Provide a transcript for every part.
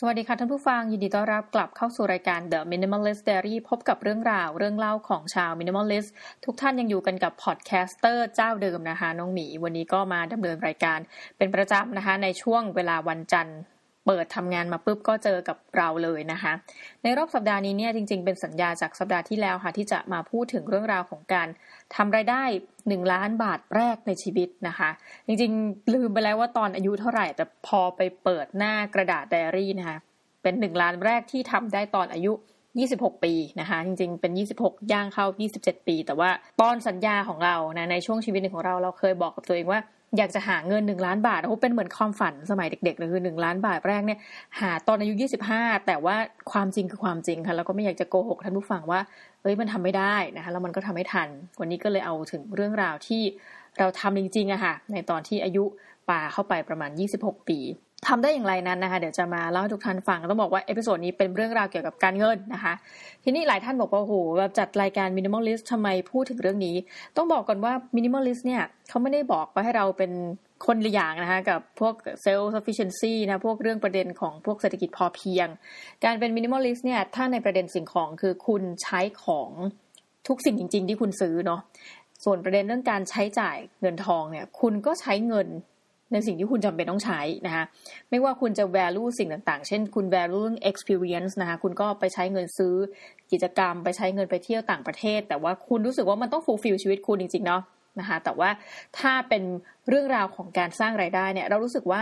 สวัสดีค่ะท่านผู้ฟัง ยินดีต้อนรับกลับเข้าสู่รายการ The Minimalist Diary พบกับเรื่องราวเรื่องเล่าของชาว Minimalist ทุกท่านยังอยู่กันกับ podcaster เจ้าเดิมนะคะ น้องหมี วันนี้ก็มาดำเนินรายการเป็นประจำนะคะ ในช่วงเวลาวันจันทร์ เปิดทำงานมาปุ๊บก็เจอกับเราเลยนะคะ ในรอบสัปดาห์นี้เนี่ยจริง ๆ เป็นสัญญาจากสัปดาห์ที่แล้วค่ะที่จะมาพูดถึงเรื่องราวของการทำรายได้หนึ่งล้านบาทแรกในชีวิตนะคะ จริงๆ ลืมไปแล้วว่าตอนอายุเท่าไหร่ แต่พอไปเปิดหน้ากระดาษไดอารี่นะคะเป็นหนึ่งล้านแรกที่ทำได้ตอนอายุ26 ปีนะคะจริงๆ เป็น 26 ย่างเข้า 27 ปี แต่ว่าตอนสัญญาของเรานะในช่วงชีวิตหนึ่งของเราเราเคยบอกกับตัวเองว่า อยากจะหาเงินหนึ่งล้านบาทโอ้เป็นเหมือนความฝันสมัยเด็กๆเลยคือหนึ่งล้านบาทแรกเนี่ย หาตอนอายุยี่สิบห้าแต่ว่าความจริงคือความจริงค่ะแล้วก็ไม่อยากจะโกหกท่านผู้ฟังว่าเอ้ยมันทำไม่ได้นะคะแล้วมันก็ทำไม่ทัน วันนี้ก็เลยเอาถึงเรื่องราวที่เราทำจริงๆอะค่ะในตอนที่อายุปาเข้าไปประมาณ 26 ปี ทำได้อย่างไรนั้นนะคะ เดี๋ยวจะมาเล่าให้ทุกท่านฟังต้องบอกว่า episode นี้เป็นเรื่องราวเกี่ยวกับการเงินนะคะ ทีนี้หลายท่านบอกว่าโอ้โหแบบจัดรายการ minimalist ทำไมพูดถึงเรื่องนี้ ต้องบอกก่อนว่า minimalist เนี่ยเขาไม่ได้บอกว่าให้เราเป็นคนละอย่างนะคะกับพวก self sufficiency นะพวกเรื่องประเด็นของพวกเศรษฐกิจพอเพียง การเป็น minimalist เนี่ยถ้าในประเด็นสิ่งของคือคุณใช้ของทุกสิ่งจริง ๆ ที่คุณซื้อเนาะส่วนประเด็นเรื่องการใช้จ่ายเงินทองเนี่ย คุณก็ใช้เงิน ในสิ่งที่คุณจำเป็นต้องใช้นะคะไม่ว่าคุณจะ value สิ่งต่างๆ เช่น คุณ value เรื่อง experience นะคะคุณก็ไปใช้เงินซื้อกิจกรรม ไปใช้เงินไปเที่ยวต่างประเทศ แต่ว่าคุณรู้สึกว่ามันต้อง fulfill ชีวิตคุณจริงๆเนาะนะคะแต่ว่าถ้าเป็นเรื่องราวของการสร้างไรายได้เนี่ยเรารู้สึกว่า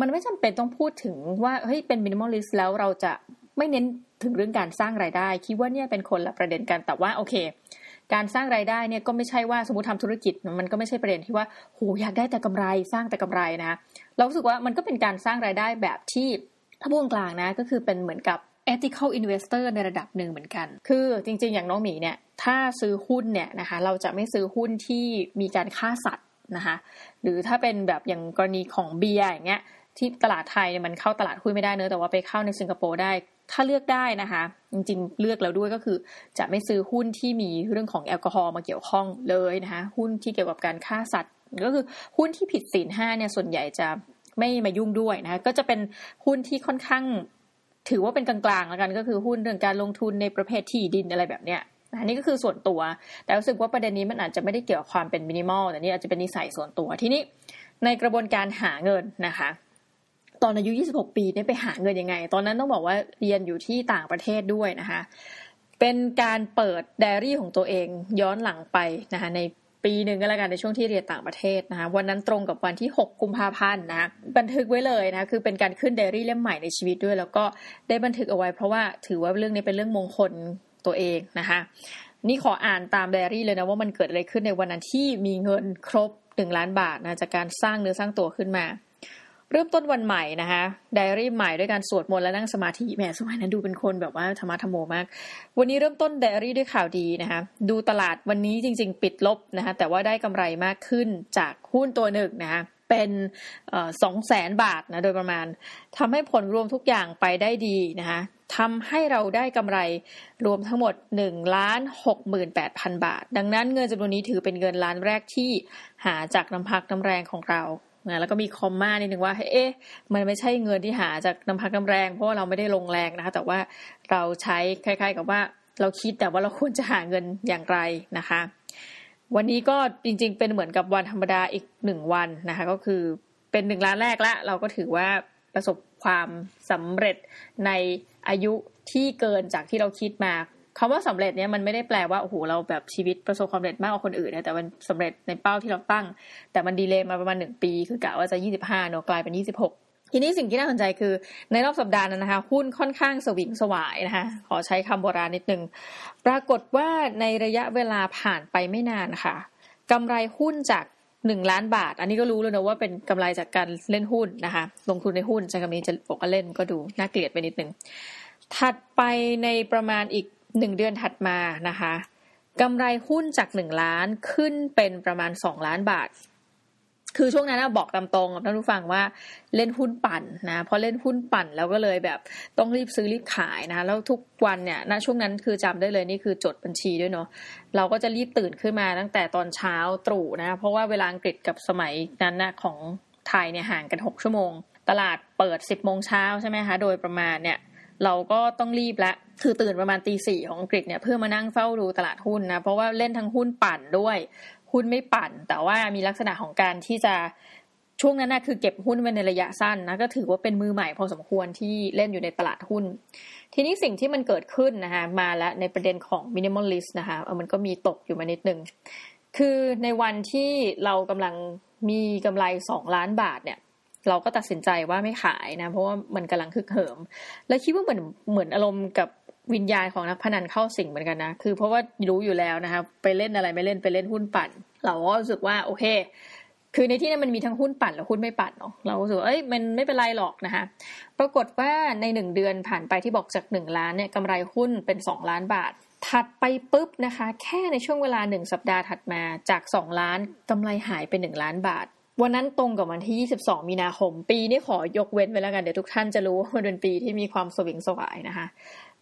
มันไม่จำเป็นต้องพูดถึงว่าเฮ้ยเป็น minimalist แล้วเราจะไม่เน้นถึงเรื่องการสร้างไรายได้ คิดว่าเนี่ยเป็นคนละประเด็นกันแต่ว่าโอเค การสร้างรายได้เนี่ยก็ไม่ใช่ว่าสมมติทำธุรกิจมันก็ไม่ใช่ประเด็นที่ว่าโหอยากได้แต่กำไรสร้างแต่กำไรนะเราสึกว่ามันก็เป็นการสร้างรายได้แบบที่ถ้าพูดกลางนะก็คือเป็นเหมือนกับ ethical investor ในระดับหนึ่งเหมือนกัน คือจริง ๆ อย่างน้องหมีเนี่ยถ้าซื้อหุ้นเนี่ยนะคะเราจะไม่ซื้อหุ้นที่มีการฆ่าสัตว์นะคะหรือถ้าเป็นแบบอย่างกรณีของเบียร์อย่างเงี้ยที่ตลาดไทยเนี่ยมันเข้าตลาดหุ้นไม่ได้เนอะแต่ว่าไปเข้าในสิงคโปร์ได้ ถ้าเลือกได้นะคะ จริงๆ เลือกแล้วด้วยก็คือ จะไม่ซื้อหุ้นที่มีเรื่องของแอลกอฮอล์มาเกี่ยวข้องเลยนะคะหุ้นที่เกี่ยวกับการฆ่าสัตว์ ก็คือหุ้นที่ผิดศีลห้าเนี่ยส่วนใหญ่จะไม่มายุ่งด้วยนะคะก็จะเป็นหุ้นที่ค่อนข้าง ถือว่าเป็นกลางๆแล้วกันก็คือหุ้นเรื่องการลงทุนในประเภทที่ดินอะไรแบบเนี้ยอันนี้ก็คือส่วนตัว แต่รู้สึกว่าประเด็นนี้มันอาจจะไม่ได้เกี่ยวกับความเป็นมินิมอลแต่นี่อาจจะเป็นนิสัยส่วนตัว ทีนี้ในกระบวนการหาเงินนะคะ ตอนอายุ 26 ปีเนี่ยไปหาเงินยังไง ตอนนั้นต้องบอกว่าเรียนอยู่ที่ต่างประเทศด้วยนะคะ เป็นการเปิดไดอารี่ของตัวเองย้อนหลังไปนะคะในปีหนึ่งก็แล้วกันในช่วงที่เรียนต่างประเทศนะคะวันนั้นตรงกับวันที่ 6 กุมภาพันธ์นะบันทึกไว้เลยนะคือเป็นการขึ้นไดอารี่เล่มใหม่ในชีวิตด้วย แล้วก็ได้บันทึกเอาไว้ เพราะว่าถือว่าเรื่องนี้เป็นเรื่องมงคลตัวเองนะคะนี่ขออ่านตามไดอารี่เลยนะว่ามันเกิดอะไรขึ้นในวันนั้นที่มีเงินครบหนึ่งล้านบาทนะจากการสร้างเนื้อสร้างตัวขึ้นมา เริ่มต้นวันใหม่นะคะไดอารี่ใหม่ด้วยการสวดมนต์และนั่งสมาธิแหมสมัยนั้นดูเป็นคนแบบว่าธรรมะธรรมโมมาก วันนี้เริ่มต้นไดอารี่ด้วยข่าวดีนะคะดูตลาดวันนี้จริง ๆ ปิดลบนะคะแต่ว่าได้กำไรมากขึ้นจากหุ้นตัวหนึ่งนะคะเป็นสองแสนบาทนะโดยประมาณทำให้ผลรวมทุกอย่างไปได้ดีนะคะทำให้เราได้กำไรรวมทั้งหมด1ล้าน68,000 บาท ดังนั้นเงินจำนวนนี้ถือเป็นเงินล้านแรกที่หาจากน้ำพักน้ำแรงของเรา นะแล้วก็มีคอมมานิดนึงว่า เอ๊ะ มันไม่ใช่เงินที่หาจากน้ำพักน้ำแรง เพราะว่าเราไม่ได้ลงแรงนะคะ แต่ว่าเราใช้คล้าย ๆ กับว่าเราคิดแต่ว่าเราควรจะหาเงินอย่างไรนะคะ วันนี้ก็จริง ๆ เป็นเหมือนกับวันธรรมดาอีกหนึ่งวันนะคะ ก็คือเป็นหนึ่งล้านแรกละเราก็ถือว่าประสบความสำเร็จในอายุที่เกินจากที่เราคิดมา คำว่าสำเร็จเนี่ยมันไม่ได้แปลว่าโอ้โหเราแบบชีวิตประสบความสำเร็จมากกว่าคนอื่นนะแต่มันสำเร็จในเป้าที่เราตั้ง แต่มันดีเลยมาประมาณหนึ่งปี คือกะว่าจะยี่สิบห้าเนาะกลายเป็นยี่สิบหกทีนี้สิ่งที่น่าสนใจคือในรอบสัปดาห์นั้นนะคะหุ้นค่อนข้างสวิงสวายนะคะขอใช้คำโบราณนิดนึง ปรากฏว่าในระยะเวลาผ่านไปไม่นานค่ะกำไรหุ้นจากหนึ่งล้านบาท อันนี้ก็รู้เลยนะว่าเป็นกำไรจากการเล่นหุ้นนะคะ ลงทุนในหุ้นใช้คำนี้จะบอกว่าเล่นก็ดูน่าเกลียดไปนิดนึงถัดไปในประมาณอีก หนึ่งเดือนถัดมานะคะกำไรหุ้นจากหนึ่งล้านขึ้นเป็นประมาณสองล้านบาท คือช่วงนั้นบอกตามตรงกับท่านผู้ฟังว่าเล่นหุ้นปั่นนะพอเล่นหุ้นปั่นแล้วก็เลยแบบต้องรีบซื้อรีบขายนะแล้วทุกวันเนี่ยณช่วงนั้นคือจำได้เลยนี่คือจดบัญชีด้วยเนาะเราก็จะรีบตื่นขึ้นมาตั้งแต่ตอนเช้าตรู่นะเพราะว่าเวลาอังกฤษกับสมัยนั้นนะของไทยเนี่ยห่างกันหกชั่วโมง ตลาดเปิดสิบโมงเช้าใช่ไหมคะโดยประมาณเนี่ย เราก็ต้องรีบละคือตื่นประมาณตีสี่ของอังกฤษเนี่ยเพื่อมานั่งเฝ้าดูตลาดหุ้นนะ เพราะว่าเล่นทั้งหุ้นปั่นด้วย หุ้นไม่ปั่น แต่ว่ามีลักษณะของการที่จะช่วงนั้นนะคือเก็บหุ้นไว้ในระยะสั้นนะก็ถือว่าเป็นมือใหม่พอสมควรที่เล่นอยู่ในตลาดหุ้น ทีนี้สิ่งที่มันเกิดขึ้นนะคะมาแล้วในประเด็นของ minimalist นะคะเออมันก็มีตกอยู่มานิดนึงคือในวันที่เรากำลังมีกำไรสองล้านบาทเนี่ย เราก็ตัดสินใจว่าไม่ขายนะ เพราะว่ามันกำลังคึกเหิม และคิดว่าเหมือนเหมือนอารมณ์กับวิญญาณของนักพนันเข้าสิงเหมือนกันนะ คือเพราะว่ารู้อยู่แล้วนะคะไปเล่นอะไรไม่เล่นไปเล่นหุ้นปั่น เราก็รู้สึกว่าโอเค คือในที่นั้นมันมีทั้งหุ้นปั่นและหุ้นไม่ปั่นเนาะเราก็รู้สึกเอ้ยมันไม่เป็นไรหรอกนะคะปรากฏว่าในหนึ่งเดือนผ่านไปที่บอกจากหนึ่งล้านเนี่ยกำไรหุ้นเป็นสองล้านบาท ถัดไปปุ๊บนะคะ แค่ในช่วงเวลาหนึ่งสัปดาห์ถัดมาจากสองล้านกำไรหายไปหนึ่งล้านบาท วันนั้นตรงกับวันที่ 22 มีนาคม ปีนี้ขอยกเว้นไว้แล้วกัน เดี๋ยวทุกท่านจะรู้ว่ามันเป็นปีที่มีความสวิงสวายนะคะ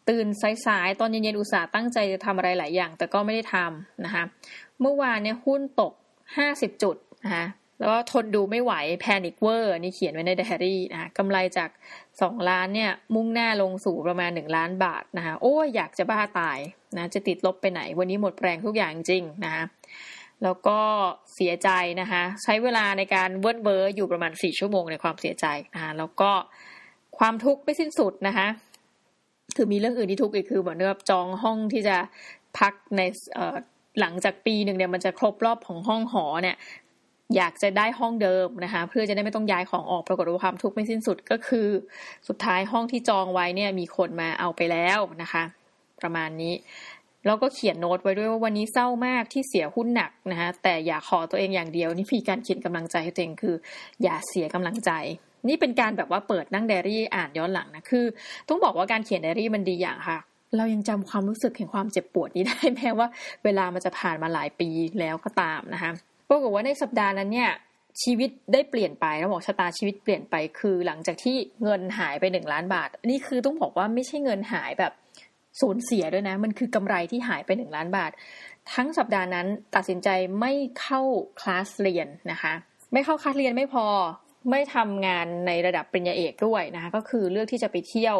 ตื่นสายๆ ตอนเย็นๆ อุตส่าห์ตั้งใจจะทำอะไรหลายอย่าง แต่ก็ไม่ได้ทำนะคะ เมื่อวานเนี่ยหุ้นตก 50 จุดนะคะแล้วก็ทนดูไม่ไหว panic เวอร์นี่เขียนไว้ในไดอารี่นะคะกำไรจาก 2 ล้านเนี่ยมุ่งหน้าลงสู่ประมาณ 1 ล้านบาทนะคะโอ้ยอยากจะบ้าตายนะจะติดลบไปไหน วันนี้หมดแรงทุกอย่างจริงนะคะ แล้วก็เสียใจนะคะใช้เวลาในการเวิร์ดเบอร์อยู่ประมาณสี่ชั่วโมงในความเสียใจนะคะแล้วก็ความทุกข์ไม่สิ้นสุดนะคะคือมีเรื่องอื่นที่ทุกข์อีกคือเหมือนกับจองห้องที่จะพักในหลังจากปีหนึ่งเนี่ยมันจะครบรอบของห้องหอเนี่ยอยากจะได้ห้องเดิมนะคะเพื่อจะได้ไม่ต้องย้ายของออกปรากฏว่าความทุกข์ไม่สิ้นสุดก็คือ สุดท้ายห้องที่จองไว้เนี่ยมีคนมาเอาไปแล้วนะคะ ประมาณนี้ แล้วก็เขียนโน้ตไว้ด้วยว่าวันนี้เศร้ามากที่เสียหุ้นหนักนะคะแต่อย่าขอตัวเองอย่างเดียว นี่มีการเขียนกำลังใจให้ตัวเองคือ อย่าเสียกำลังใจ นี่เป็นการแบบว่าเปิดนั่งไดรี่อ่านย้อนหลังนะคือ ต้องบอกว่าการเขียนไดรี่มันดีอย่างค่ะ เรายังจำความรู้สึกแห่งความเจ็บปวดนี้ได้แม้ว่าเวลามันจะผ่านมาหลายปีแล้วก็ตามนะคะปรากฏว่าในสัปดาห์นั้นเนี่ยชีวิตได้เปลี่ยนไปแล้วบอกชะตาชีวิตเปลี่ยนไปคือหลังจากที่เงินหายไปหนึ่งล้านบาท นี่คือต้องบอกว่าไม่ใช่เงินหายแบบ สูญเสียด้วยนะ มันคือกำไรที่หายไปหนึ่งล้านบาท ทั้งสัปดาห์นั้นตัดสินใจไม่เข้าคลาสเรียนนะคะ ไม่เข้าคลาสเรียนไม่พอไม่ทำงานในระดับปริญญาเอกด้วยนะคะก็คือเลือกที่จะไปเที่ยว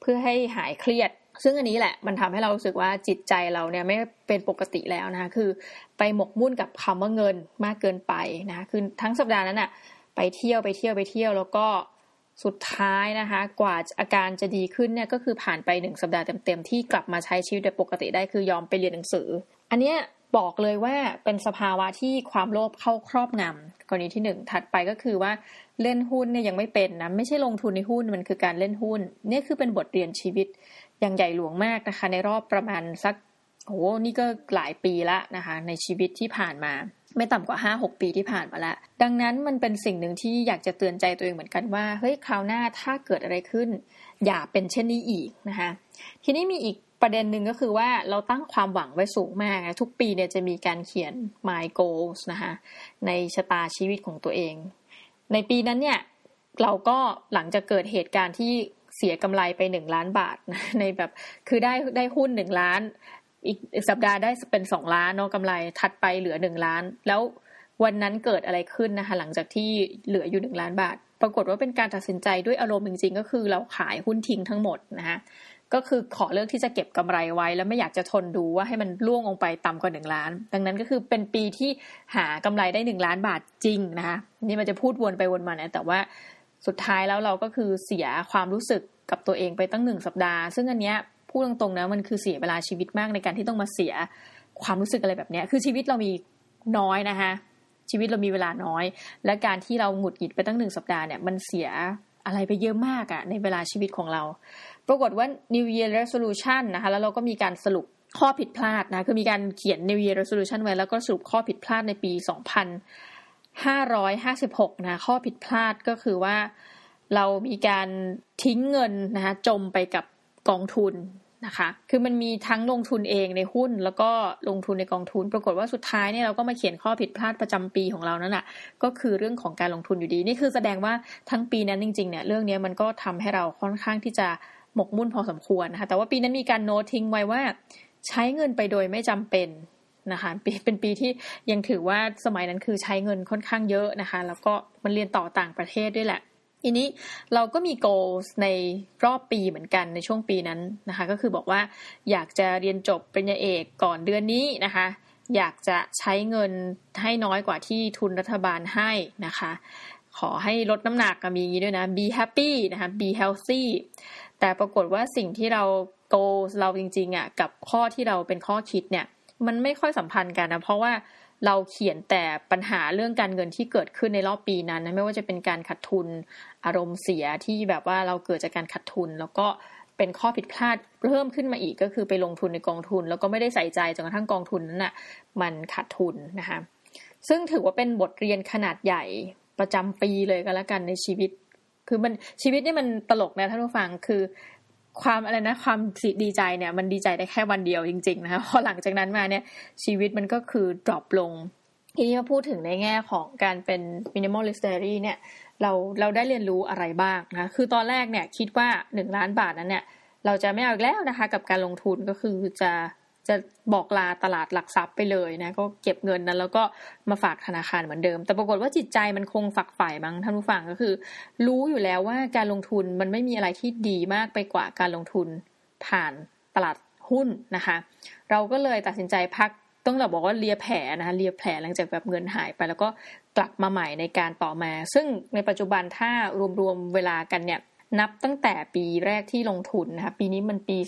เพื่อให้หายเครียด ซึ่งอันนี้แหละมันทำให้เรารู้สึกว่าจิตใจเราเนี่ยไม่เป็นปกติแล้วนะคะคือไปหมกมุ่นกับคำว่าเงินมากเกินไปนะคะคือทั้งสัปดาห์นั้นอะไปเที่ยวไปเที่ยวไปเที่ยวแล้วก็ สุดท้ายนะคะ กว่าอาการจะดีขึ้นเนี่ยก็คือผ่านไปหนึ่งสัปดาห์เต็มๆที่กลับมาใช้ชีวิตโดยปกติได้คือยอมไปเรียนหนังสือ อันเนี้ยบอกเลยว่าเป็นสภาวะที่ความโลภเข้าครอบงำกรณีที่หนึ่งถัดไปก็คือว่าเล่นหุ้นเนี่ยยังไม่เป็นนะไม่ใช่ลงทุนในหุ้นมันคือการเล่นหุ้นนี่คือเป็นบทเรียนชีวิตอย่างใหญ่หลวงมากนะคะ ในรอบประมาณสักโอ้นี่ก็หลายปีละนะคะ ในชีวิตที่ผ่านมา ไม่ต่ำกว่าห้าหกปีที่ผ่านมาแล้ว ดังนั้นมันเป็นสิ่งหนึ่งที่อยากจะเตือนใจตัวเองเหมือนกันว่า เฮ้ย คราวหน้าถ้าเกิดอะไรขึ้น อย่าเป็นเช่นนี้อีกนะคะ ทีนี้มีอีกประเด็นหนึ่งก็คือว่าเราตั้งความหวังไว้สูงมาก ทุกปีเนี่ยจะมีการเขียน my goals นะคะในชะตาชีวิตของตัวเอง ในปีนั้นเนี่ยเราก็หลังจากเกิดเหตุการณ์ที่เสียกำไรไปหนึ่งล้านบาทในแบบคือได้ได้หุ้นหนึ่งล้าน อีกสัปดาห์ได้เป็นสองล้านเนาะกำไรถัดไปเหลือหนึ่งล้าน แล้ววันนั้นเกิดอะไรขึ้นนะคะหลังจากที่เหลืออยู่หนึ่งล้านบาท ปรากฏว่าเป็นการตัดสินใจด้วยอารมณ์จริงๆ ก็คือเราขายหุ้นทิ้งทั้งหมดนะคะก็คือขอเลือกที่จะเก็บกำไรไว้ แล้วไม่อยากจะทนดูว่าให้มันล่วงลงไปต่ำกว่าหนึ่งล้าน ดังนั้นก็คือเป็นปีที่หากำไรได้หนึ่งล้านบาทจริงนะคะนี่มันจะพูดวนไปวนมานะแต่ว่าสุดท้ายแล้วเราก็คือเสียความรู้สึกกับตัวเองไปตั้งหนึ่งสัปดาห์ ซึ่งอันเนี้ย พูดตรงๆนะมันคือเสียเวลาชีวิตมากในการที่ต้องมาเสียความรู้สึกอะไรแบบนี้คือชีวิตเรามีน้อยนะคะชีวิตเรามีเวลาน้อย และการที่เราหงุดหงิดไปตั้งหนึ่งสัปดาห์เนี่ยมันเสียอะไรไปเยอะมากอะในเวลาชีวิตของเรา ปรากฏว่า New Year Resolution นะคะแล้วเราก็มีการสรุปข้อผิดพลาดนะคือมีการเขียน New Year Resolution ไว้แล้วก็สรุปข้อผิดพลาดในปี 2556 นะข้อผิดพลาดก็คือว่าเรามีการทิ้งเงินนะคะจมไปกับ กองทุนนะคะ คือมันมีทั้งลงทุนเองในหุ้น แล้วก็ลงทุนในกองทุน ปรากฏว่าสุดท้ายเนี่ยเราก็มาเขียนข้อผิดพลาดประจำปีของเรานั่นแหะก็คือเรื่องของการลงทุนอยู่ดี นี่คือแสดงว่าทั้งปีนั้นจริงๆเนี่ยเรื่องนี้มันก็ทำให้เราค่อนข้างที่จะหมกมุ่นพอสมควรนะคะ แต่ว่าปีนั้นมีการโน้ตทิ้งไว้ว่า ใช้เงินไปโดยไม่จำเป็นนะคะเป็นปีที่ยังถือว่าสมัยนั้นคือใช้เงินค่อนข้างเยอะนะคะ แล้วก็มันเรียนต่อต่างประเทศด้วยแหละ ทีนี้เราก็มี goals ในรอบปีเหมือนกันในช่วงปีนั้นนะคะ ก็คือบอกว่าอยากจะเรียนจบปริญญาเอกก่อนเดือนนี้นะคะ อยากจะใช้เงินให้น้อยกว่าที่ทุนรัฐบาลให้นะคะ ขอให้ลดน้ำหนักมีงี้ด้วยนะ be happy นะคะ be healthy แต่ปรากฏว่าสิ่งที่เรา goals เราจริงๆอะกับข้อที่เราเป็นข้อคิดเนี่ย มันไม่ค่อยสัมพันธ์กันนะเพราะว่า เราเขียนแต่ปัญหาเรื่องการเงินที่เกิดขึ้นในรอบปีนั้นนะไม่ว่าจะเป็นการขาดทุนอารมณ์เสียที่แบบว่าเราเกิดจากการขาดทุน แล้วก็เป็นข้อผิดพลาดเพิ่มขึ้นมาอีกก็คือไปลงทุนในกองทุน แล้วก็ไม่ได้ใส่ใจจนกระทั่งกองทุนนั้นนะ่ะมันขาดทุนนะคะซึ่งถือว่าเป็นบทเรียนขนาดใหญ่ประจำปีเลยก็แล้วกันในชีวิต คือมันชีวิตนี่มันตลกนะท่านผู้ฟังคือ ความอะไรนะความดีใจเนี่ย มันดีใจได้แค่วันเดียวจริง ๆ นะคะพอหลังจากนั้นมาเนี่ย ชีวิตมันก็คือ drop ลง ทีนี้มาพูดถึงในแง่ของการเป็น minimalist diary เนี่ย เราเราได้เรียนรู้อะไรบ้างนะคือตอนแรกเนี่ยคิดว่าหนึ่งล้านบาทนั้นเนี่ย เราจะไม่เอาอีกแล้วนะคะ กับการลงทุนก็คือจะ จะบอกลาตลาดหลักทรัพย์ไปเลยนะก็เก็บเงินนั้นแล้วก็มาฝากธนาคารเหมือนเดิม แต่ปรากฏว่าจิตใจมันคงฝักใฝ่มั้งท่านผู้ฟังก็คือ รู้อยู่แล้วว่าการลงทุนมันไม่มีอะไรที่ดีมากไปกว่าการลงทุนผ่านตลาดหุ้นนะคะ เราก็เลยตัดสินใจพักต้องเราบอกว่าเลียแผลนะคะเลียแผลหลังจากแบบเงินหายไป แล้วก็กลับมาใหม่ในการต่อมา ซึ่งในปัจจุบันถ้ารวมๆเวลากันเนี่ย นับตั้งแต่ปีแรกที่ลงทุนนะคะปีนี้มันปี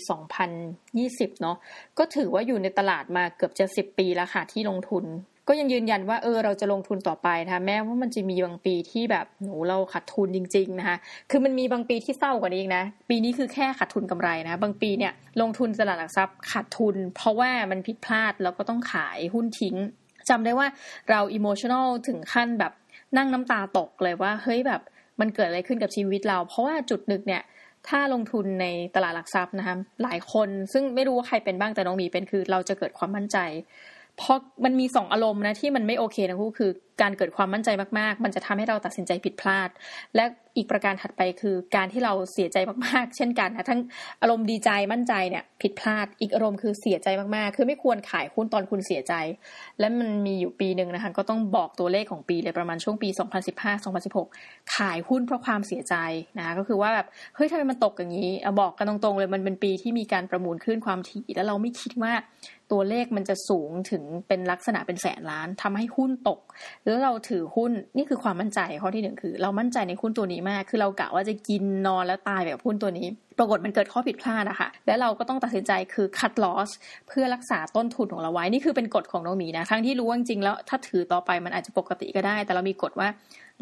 2020 เนาะก็ถือว่าอยู่ในตลาดมาเกือบจะ 10 ปีแล้วค่ะที่ลงทุน ก็ยังยืนยันว่าเออเราจะลงทุนต่อไปนะคะแม้ว่ามันจะมีบางปีที่แบบหนูเราขาดทุนจริงๆนะคะคือมันมีบางปีที่เศร้ากว่านี้นะ ปีนี้คือแค่ขาดทุนกำไรนะ บางปีเนี่ยลงทุนตลาดหลักทรัพย์ขาดทุน เพราะว่ามันผิดพลาดแล้วก็ต้องขายหุ้นทิ้งจำได้ว่าเราอิโมชันอลถึงขั้นแบบนั่งน้ำตาตกเลยว่าเฮ้ยแบบ มันเกิดอะไรขึ้นกับชีวิตเรา เพราะว่าจุดหนึ่งเนี่ย ถ้าลงทุนในตลาดหลักทรัพย์นะคะหลายคนซึ่งไม่รู้ว่าใครเป็นบ้างแต่น้องมีเป็นคือ เราจะเกิดความมั่นใจ เพราะมันมีสองอารมณ์นะที่มันไม่โอเคนะคู่คือการเกิดความมั่นใจมากๆ มันจะทำให้เราตัดสินใจผิดพลาด และอีกประการถัดไปคือการที่เราเสียใจมากๆ เช่นกันนะทั้งอารมณ์ดีใจมั่นใจเนี่ยผิดพลาด อีกอารมณ์คือเสียใจมากๆ คือไม่ควรขายหุ้นตอนคุณเสียใจ และมันมีอยู่ปีหนึ่งนะคะก็ต้องบอกตัวเลขของปีเลยประมาณช่วงปี 2015-2016 ขายหุ้นเพราะความเสียใจนะคะก็คือว่าแบบเฮ้ยทำไมมันตกอย่างนี้บอกกันตรงๆเลยมันเป็นปีที่มีการประมูลขึ้นความถี่แล้วเราไม่คิดว่าตัวเลขมันจะสูงถึงเป็นลักษณะเป็นแสนล้านทำให้หุ้นตกแล้วเราถือหุ้นนี่คือความมั่นใจข้อที่หนึ่งคือ เรามั่นใจในหุ้นตัวนี้มาก คือเรากะว่าจะกินนอนแล้วตายแบบหุ้นตัวนี้ ปรากฏมันเกิดข้อผิดพลาดนะคะแล้วเราก็ต้องตัดสินใจคือ cut loss เพื่อรักษาต้นทุนของเราไว้นี่คือเป็นกฎของน้องมีนะทั้งที่รู้ว่าจริงแล้วถ้าถือต่อไปมันอาจจะปกติก็ได้ แต่เรามีกฎว่า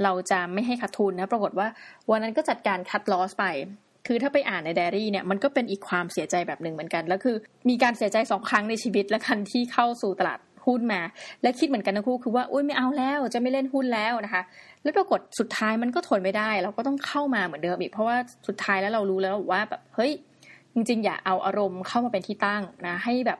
เราจะไม่ให้ขาดทุนนะปรากฏว่าวันนั้นก็จัดการ cut loss ไปคือถ้าไปอ่านในไดอารี่เนี่ยมันก็เป็นอีกความเสียใจแบบหนึ่งเหมือนกัน แล้วคือมีการเสียใจสองครั้งในชีวิตและคันที่เข้าสู่ตลาด หุ้นมา และคิดเหมือนกันนะคู่คือว่าอุ้ยไม่เอาแล้วจะไม่เล่นหุ้นแล้วนะคะ แล้วปรากฏสุดท้ายมันก็ทนไม่ได้ เราก็ต้องเข้ามาเหมือนเดิมอีกเพราะว่าสุดท้ายแล้วเรารู้แล้วว่าแบบเฮ้ยจริงๆ อย่าเอาอารมณ์เข้ามาเป็นที่ตั้งนะให้แบบ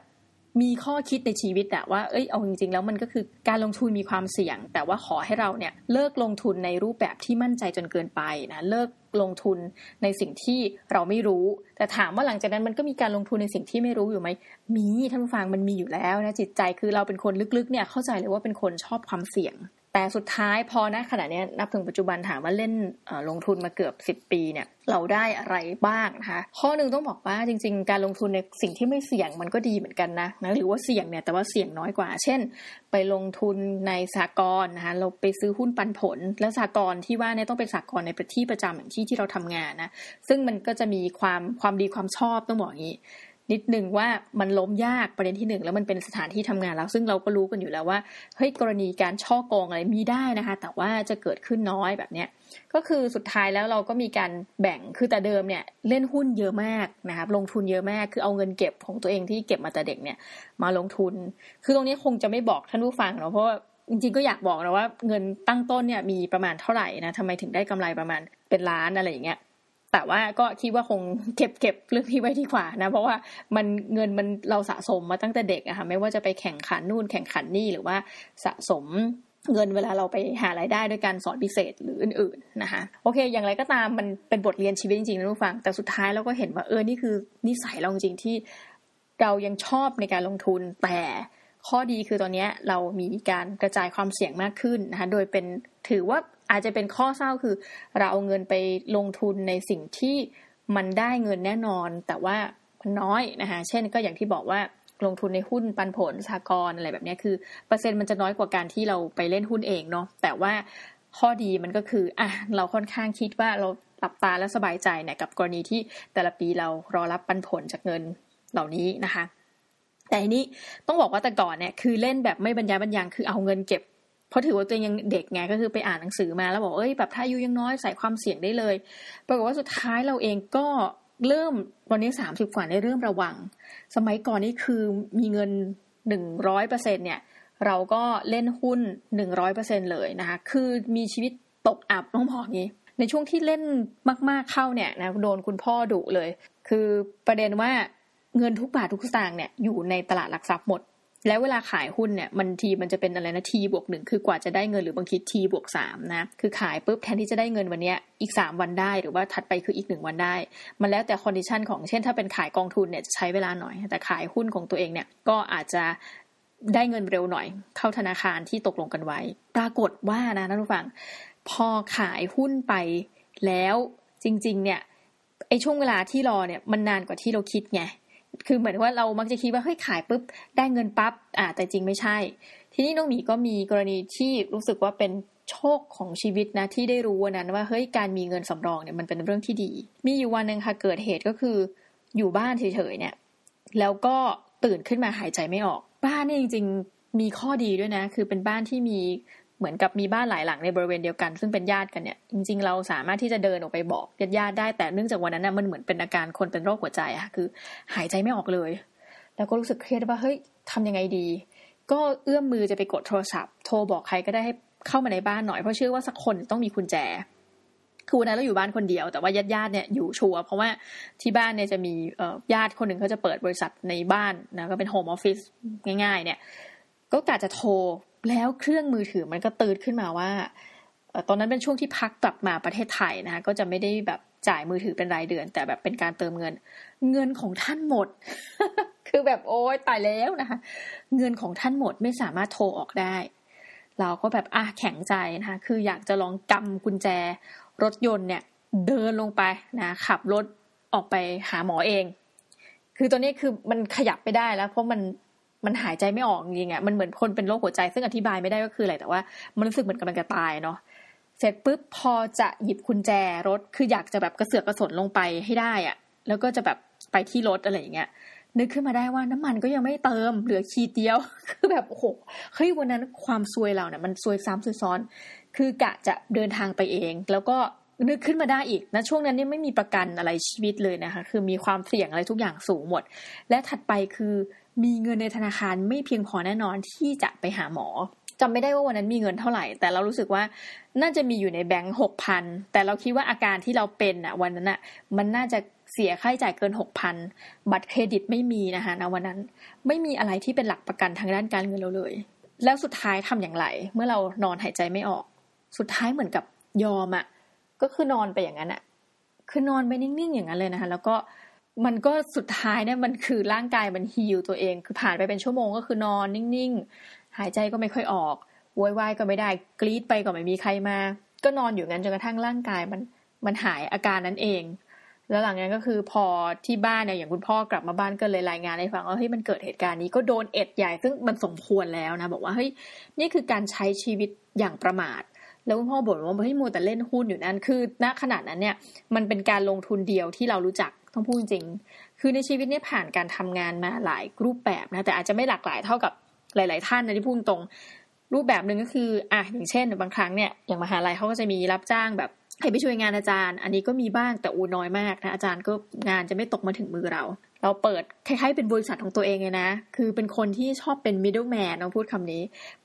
มีข้อคิดในชีวิตอะว่า เอ้ย เอาจริงๆ แล้วมันก็คือการลงทุนมีความเสี่ยง แต่ว่าขอให้เราเนี่ยเลิกลงทุนในรูปแบบที่มั่นใจจนเกินไปนะ เลิกลงทุนในสิ่งที่เราไม่รู้ แต่ถามว่าหลังจากนั้นมันก็มีการลงทุนในสิ่งที่ไม่รู้อยู่ไหม มีท่านผู้ฟังมันมีอยู่แล้วนะจิตใจคือเราเป็นคนลึกๆ เนี่ยเข้าใจเลยว่าเป็นคนชอบความเสี่ยง แต่สุดท้ายพอณขณะนี้นับถึงปัจจุบันถามว่าเล่นลงทุนมาเกือบสิบปีเนี่ยเราได้อะไรบ้างนะคะข้อหนึ่งต้องบอกว่าจริง ๆ การลงทุนในสิ่งที่ไม่เสี่ยงมันก็ดีเหมือนกันนะนะหรือว่าเสี่ยงเนี่ยแต่ว่าเสี่ยงน้อยกว่า เช่น ไปลงทุนในสากลนะคะเราไปซื้อหุ้นปันผล แล้วสากลที่ว่าเนี่ยต้องเป็นสากลในประที่ประจำอย่างที่ที่เราทำงานนะซึ่งมันก็จะมีความความดีความชอบต้องบอกอย่างนี้ นิดหนึ่งว่ามันล้มยากประเด็นที่หนึ่งแล้วมันเป็นสถานที่ทำงานแล้ว ซึ่งเราก็รู้กันอยู่แล้วว่าเฮ้ยกรณีการช่อโกงอะไรมีได้นะคะ แต่ว่าจะเกิดขึ้นน้อยแบบเนี้ยก็คือสุดท้ายแล้วเราก็มีการแบ่งคือแต่เดิมเนี่ยเล่นหุ้นเยอะมากนะครับลงทุนเยอะมากคือเอาเงินเก็บของตัวเองที่เก็บมาแต่เด็กเนี่ยมาลงทุน คือตรงนี้คงจะไม่บอกท่านผู้ฟังเนาะเพราะว่าจริงๆก็อยากบอกนะว่าเงินตั้งต้นเนี่ยมีประมาณเท่าไหร่นะทำไมถึงได้กำไรประมาณเป็นล้านอะไรอย่างเงี้ย แต่ว่าก็คิดว่าคงเก็บเก็บเรื่องนี้ไว้ดีกว่านะเพราะว่ามันเงินมันเราสะสมมาตั้งแต่เด็กอะค่ะไม่ว่าจะไปแข่งขันนู่นแข่งขันนี่หรือว่าสะสมเงินเวลาเราไปหารายได้ด้วยการสอนพิเศษหรืออื่นๆนะคะโอเค อย่างไรก็ตามมันเป็นบทเรียนชีวิตจริงๆนะทุกฟัง แต่สุดท้ายเราก็เห็นว่าเออนี่คือนิสัยเราจริงที่เรายังชอบในการลงทุน แต่ข้อดีคือตอนนี้เรามีการกระจายความเสี่ยงมากขึ้นนะคะโดยเป็นถือว่า อาจจะเป็นข้อเศร้าคือ เราเอาเงินไปลงทุนในสิ่งที่มันได้เงินแน่นอน แต่ว่ามันน้อยนะคะเช่นก็อย่างที่บอกว่าลงทุนในหุ้นปันผลสากลอะไรแบบนี้คือเปอร์เซ็นต์มันจะน้อยกว่าการที่เราไปเล่นหุ้นเองเนาะแต่ว่าข้อดีมันก็คืออะเราค่อนข้างคิดว่าเราหลับตาแล้วสบายใจเนี่ยกับกรณีที่แต่ละปีเรารอรับปันผลจากเงินเหล่านี้นะคะ แต่อันนี้ต้องบอกว่าแต่ก่อนเนี่ยคือเล่นแบบไม่บรรยายบรรยังคือเอาเงินเก็บ เพราะถือว่าตัวเองยังเด็กไงก็คือไปอ่านหนังสือมาแล้วบอกเอ้ยแบบถ้าอายุยังน้อยใส่ความเสี่ยงได้เลย ปรากฏว่าสุดท้ายเราเองก็เริ่มวันนี้สามสิบกว่าได้เริ่มระวัง สมัยก่อนนี่คือมีเงินหนึ่งร้อยเปอร์เซ็นเนี่ยเราก็เล่นหุ้นหนึ่งร้อยเปอร์เซ็นต์เลยนะคะคือมีชีวิตตกอับต้องบอกงี้ ในช่วงที่เล่นมากๆเข้าเนี่ยนะโดนคุณพ่อดุเลย คือประเด็นว่าเงินทุกบาททุกสตางค์เนี่ยอยู่ในตลาดหลักทรัพย์หมด แล้วเวลาขายหุ้นเนี่ยมัน T มันจะเป็นอะไรนะ T บวกหนึ่งคือกว่าจะได้เงินหรือบางที T บวกสามนะคือขายปุ๊บแทนที่จะได้เงินวันนี้อีกสามวันได้หรือว่าถัดไปคืออีกหนึ่งวันได้ มันแล้วแต่ condition ของเช่นถ้าเป็นขายกองทุนเนี่ยจะใช้เวลาหน่อย แต่ขายหุ้นของตัวเองเนี่ยก็อาจจะได้เงินเร็วหน่อย เข้าธนาคารที่ตกลงกันไว้ ปรากฏว่านะท่านผู้ฟัง พอขายหุ้นไปแล้วจริง ๆ เนี่ยไอช่วงเวลาที่รอเนี่ยมันนานกว่าที่เราคิดไง คือเหมือนว่าเรามักจะคิดว่าเฮ้ยขายปุ๊บได้เงินปั๊บอ่าแต่จริงไม่ใช่ ทีนี้น้องหมีก็มีกรณีที่รู้สึกว่าเป็นโชคของชีวิตนะที่ได้รู้วันนั้นว่าเฮ้ยการมีเงินสำรองเนี่ยมันเป็นเรื่องที่ดี มีอยู่วันหนึ่งค่ะเกิดเหตุก็คืออยู่บ้านเฉยๆเนี่ย แล้วก็ตื่นขึ้นมาหายใจไม่ออก บ้านนี่จริง ๆ มีข้อดีด้วยนะ คือเป็นบ้านที่มี เหมือนกับมีบ้านหลายหลังในบริเวณเดียวกัน ซึ่งเป็นญาติกันเนี่ยจริงๆเราสามารถที่จะเดินออกไปบอกญาติญาติได้แต่เนื่องจากวันนั้นนะมันเหมือนเป็นอาการคนเป็นโรคหัวใจอะคือ หายใจไม่ออกเลย แล้วก็รู้สึกเครียดว่าเฮ้ยทำยังไงดี ก็เอื้อมมือจะไปกดโทรศัพท์ โทรบอกใครก็ได้ให้เข้ามาในบ้านหน่อยเพราะเชื่อว่าสักคนต้องมีกุญแจคือวันนั้นเราอยู่บ้านคนเดียวแต่ว่าญาติญาติเนี่ยอยู่ชัวร์เพราะว่าที่บ้านเนี่ยจะมีญาติคนหนึ่งเขาจะเปิดบริษัทในบ้านนะก็เป็นโฮมออฟฟิศง่าย ๆ เนี่ย ก็กะจะโทร แล้วเครื่องมือถือมันก็ตื่นขึ้นมาว่าตอนนั้นเป็นช่วงที่พักกลับมาประเทศไทยนะคะก็จะไม่ได้แบบจ่ายมือถือเป็นรายเดือน แต่แบบเป็นการเติมเงิน เงินของท่านหมด คือแบบโอ๊ยตายแล้วนะคะ เงินของท่านหมดไม่สามารถโทรออกได้ เราก็แบบอะแข็งใจนะคะ คืออยากจะลองกำกุญแจ รถยนต์เนี่ย เดินลงไปนะขับรถออกไปหาหมอเอง คือตอนนี้คือมันขยับไปได้แล้ว เพราะมัน มันหายใจไม่ออกจริงอะมันเหมือนคนเป็นโรคหัวใจซึ่งอธิบายไม่ได้ก็คืออะไรแต่ว่า มันรู้สึกเหมือนกำลังจะตายเนาะเสร็จปุ๊บพอจะหยิบกุญแจรถคืออยากจะแบบกระเสือกกระสนลงไปให้ได้อะแล้วก็จะแบบไปที่รถอะไรอย่างเงี้ยนึกขึ้นมาได้ว่าน้ำมันก็ยังไม่เติมเหลือขีดเดียว คือแบบโอ้โหเฮ้ยวันนั้นความซวยเราเนี่ยมันซวยซ้ำซวยซ้อน คือกะจะเดินทางไปเอง แล้วก็นึกขึ้นมาได้อีกนะช่วงนั้นนี่ไม่มีประกันอะไรชีวิตเลยนะคะ คือมีความเสี่ยงอะไรทุกอย่างสูงหมด และถัดไปคือ มีเงินในธนาคารไม่เพียงพอแน่นอนที่จะไปหาหมอจำไม่ได้ว่าวันนั้นมีเงินเท่าไหร่ แต่เรารู้สึกว่าน่าจะมีอยู่ในแบงค์หกพันแต่เราคิดว่าอาการที่เราเป็นอะวันนั้นอะมันน่าจะเสียค่าใช้จ่ายเกินหกพันบัตรเครดิตไม่มีนะคะนะวันนั้น ไม่มีอะไรที่เป็นหลักประกันทางด้านการเงินเราเลย แล้วสุดท้ายทำอย่างไร เมื่อเรานอนหายใจไม่ออก สุดท้ายเหมือนกับยอมอะก็คือนอนไปอย่างนั้นอะคือนอนไปนิ่งๆอย่างนั้นเลยนะคะแล้วก็ มันก็สุดท้ายเนี่ยมันคือร่างกายมันฮิวตัวเอง คือผ่านไปเป็นชั่วโมงก็คือนอนนิ่งๆ หายใจก็ไม่ค่อยออกวอยวายก็ไม่ได้กรีดไปก็ไม่มีใครมา ก็นอนอยู่งั้นจนกระทั่งร่างกายมันมันหายอาการนั้นเอง แล้วหลังนั้นก็คือพอที่บ้านเนี่ยอย่างคุณพ่อกลับมาบ้านก็เลยรายงานให้ฟังว่าเฮ้ยมันเกิดเหตุการณ์นี้ก็โดนเอ็ดใหญ่ซึ่งมันสมควรแล้วนะ บอกว่าเฮ้ยนี่คือการใช้ชีวิตอย่างประมาทแล้วคุณพ่อบ่นว่าเฮ้ยมัวแต่เล่นหุ้นอยู่นั่นคือณขนาดนั้นเนี่ยมันเป็นการลงทุนเดียวที่เรารู้จัก ต้องพูดจริง คือในชีวิตเนี่ยผ่านการทำงานมาหลายรูปแบบนะ แต่อาจจะไม่หลากหลายเท่ากับหลาย ๆ ท่านนะที่พูดตรง รูปแบบหนึ่งก็คืออะอย่างเช่น บางครั้งเนี่ยอย่างมหาลัยเขาก็จะมีรับจ้างแบบให้ไปช่วยงานอาจารย์ อันนี้ก็มีบ้างแต่อูน้อยมากนะอาจารย์ก็งานจะไม่ตกมาถึงมือเรา เราเปิดคล้ายๆเป็นบริษัทของตัวเองเลยนะ คือเป็นคนที่ชอบเป็น middleman เราพูดคำนี้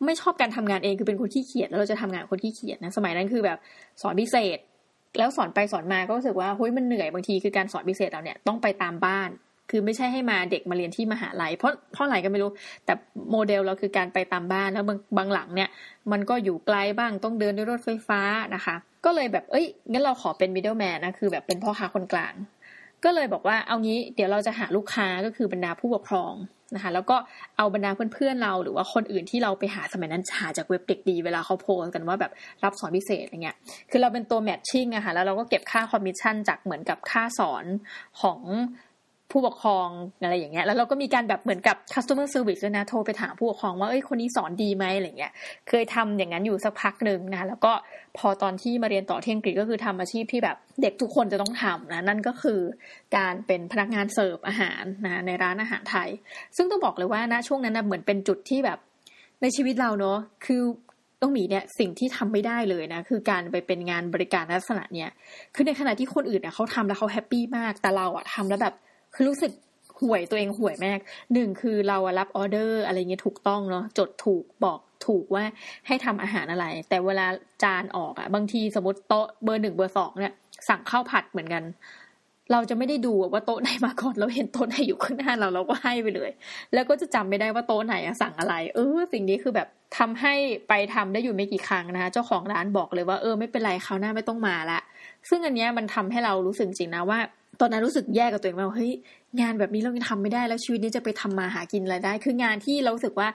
ไม่ชอบการทำงานเองคือเป็นคนที่เขียนแล้วเราจะทำงานคนที่เขียนนะ สมัยนั้นคือแบบสอนพิเศษ แล้วสอนไปสอนมาก็รู้สึกว่าเฮ้ยมันเหนื่อยบางทีคือการสอนพิเศษเราเนี่ยต้องไปตามบ้าน คือไม่ใช่ให้มาเด็กมาเรียนที่มหาลัย เพราะเพราะอะไรก็ไม่รู้ แต่โมเดลเราคือการไปตามบ้านแล้วบางบางหลังเนี่ย มันก็อยู่ไกลบ้างต้องเดินด้วยรถไฟฟ้านะคะ ก็เลยแบบเอ้ยงั้นเราขอเป็น middleman นะคือแบบเป็นพ่อค้าคนกลาง ก็เลยบอกว่าเอางี้เดี๋ยวเราจะหาลูกค้าก็คือบรรดาผู้ปกครอง นะคะ แล้วก็เอาบรรดาเพื่อนๆเราหรือว่าคนอื่นที่เราไปหาสมัยนั้นหาจากเว็บเด็กดี เวลาเขาโพสต์กันว่าแบบรับสอนพิเศษอะไรเงี้ยคือเราเป็นตัว matching อะค่ะแล้วเราก็เก็บค่าคอมมิชชั่นจากเหมือนกับค่าสอนของ ผู้ปกครองอะไรอย่างเงี้ย แล้วเราก็มีการแบบเหมือนกับ customer service ด้วยนะโทรไปถามผู้ปกครองว่าเอ้ยคนนี้สอนดีไหมอะไรเงี้ย เคยทำอย่างนั้นอยู่สักพักหนึ่งนะแล้วก็พอตอนที่มาเรียนต่อที่อังกฤษก็คือทำอาชีพที่แบบเด็กทุกคนจะต้องทำนะนั่นก็คือการเป็นพนักงานเสิร์ฟอาหารนะในร้านอาหารไทย ซึ่งต้องบอกเลยว่าณช่วงนั้นนะเหมือนเป็นจุดที่แบบในชีวิตเราเนาะคือต้องมีเนี่ยสิ่งที่ทำไม่ได้เลยนะคือการไปเป็นงานบริการลักษณะเนี่ยคือในขณะที่คนอื่นเนี่ยเขาทำแล้วเขา happy มากแต่เราอะทำแล้วแบบ คือรู้สึกห่วยตัวเองห่วยมากหนึ่งคือเรารับออเดอร์อะไรเงี้ยถูกต้องเนาะจดถูกบอกถูกว่าให้ทำอาหารอะไร แต่เวลาจานออกอะบางทีสมมติโต๊ะเบอร์หนึ่งเบอร์สองเนี่ยสั่งข้าวผัดเหมือนกัน เราจะไม่ได้ดูว่าโต๊ะไหนมาก่อนเราเห็นโต๊ะไหนอยู่ข้างหน้าเราเราก็ให้ไปเลย แล้วก็จะจำไม่ได้ว่าโต๊ะไหนสั่งอะไร เออ สิ่งนี้คือแบบทำให้ไปทำได้อยู่ไม่กี่ครั้งนะคะเจ้าของร้านบอกเลยว่าเออไม่เป็นไรคราวหน้าไม่ต้องมาละซึ่งอันเนี้ยมันทำให้เรารู้สึกจริงนะว่า ตอนนั้นรู้สึกแย่กับตัวเองว่าเฮ้ยงานแบบนี้เรายังทำไม่ได้แล้วชีวิตนี้จะไปทำมาหากินอะไรได้ คืองานที่เราสึกว่า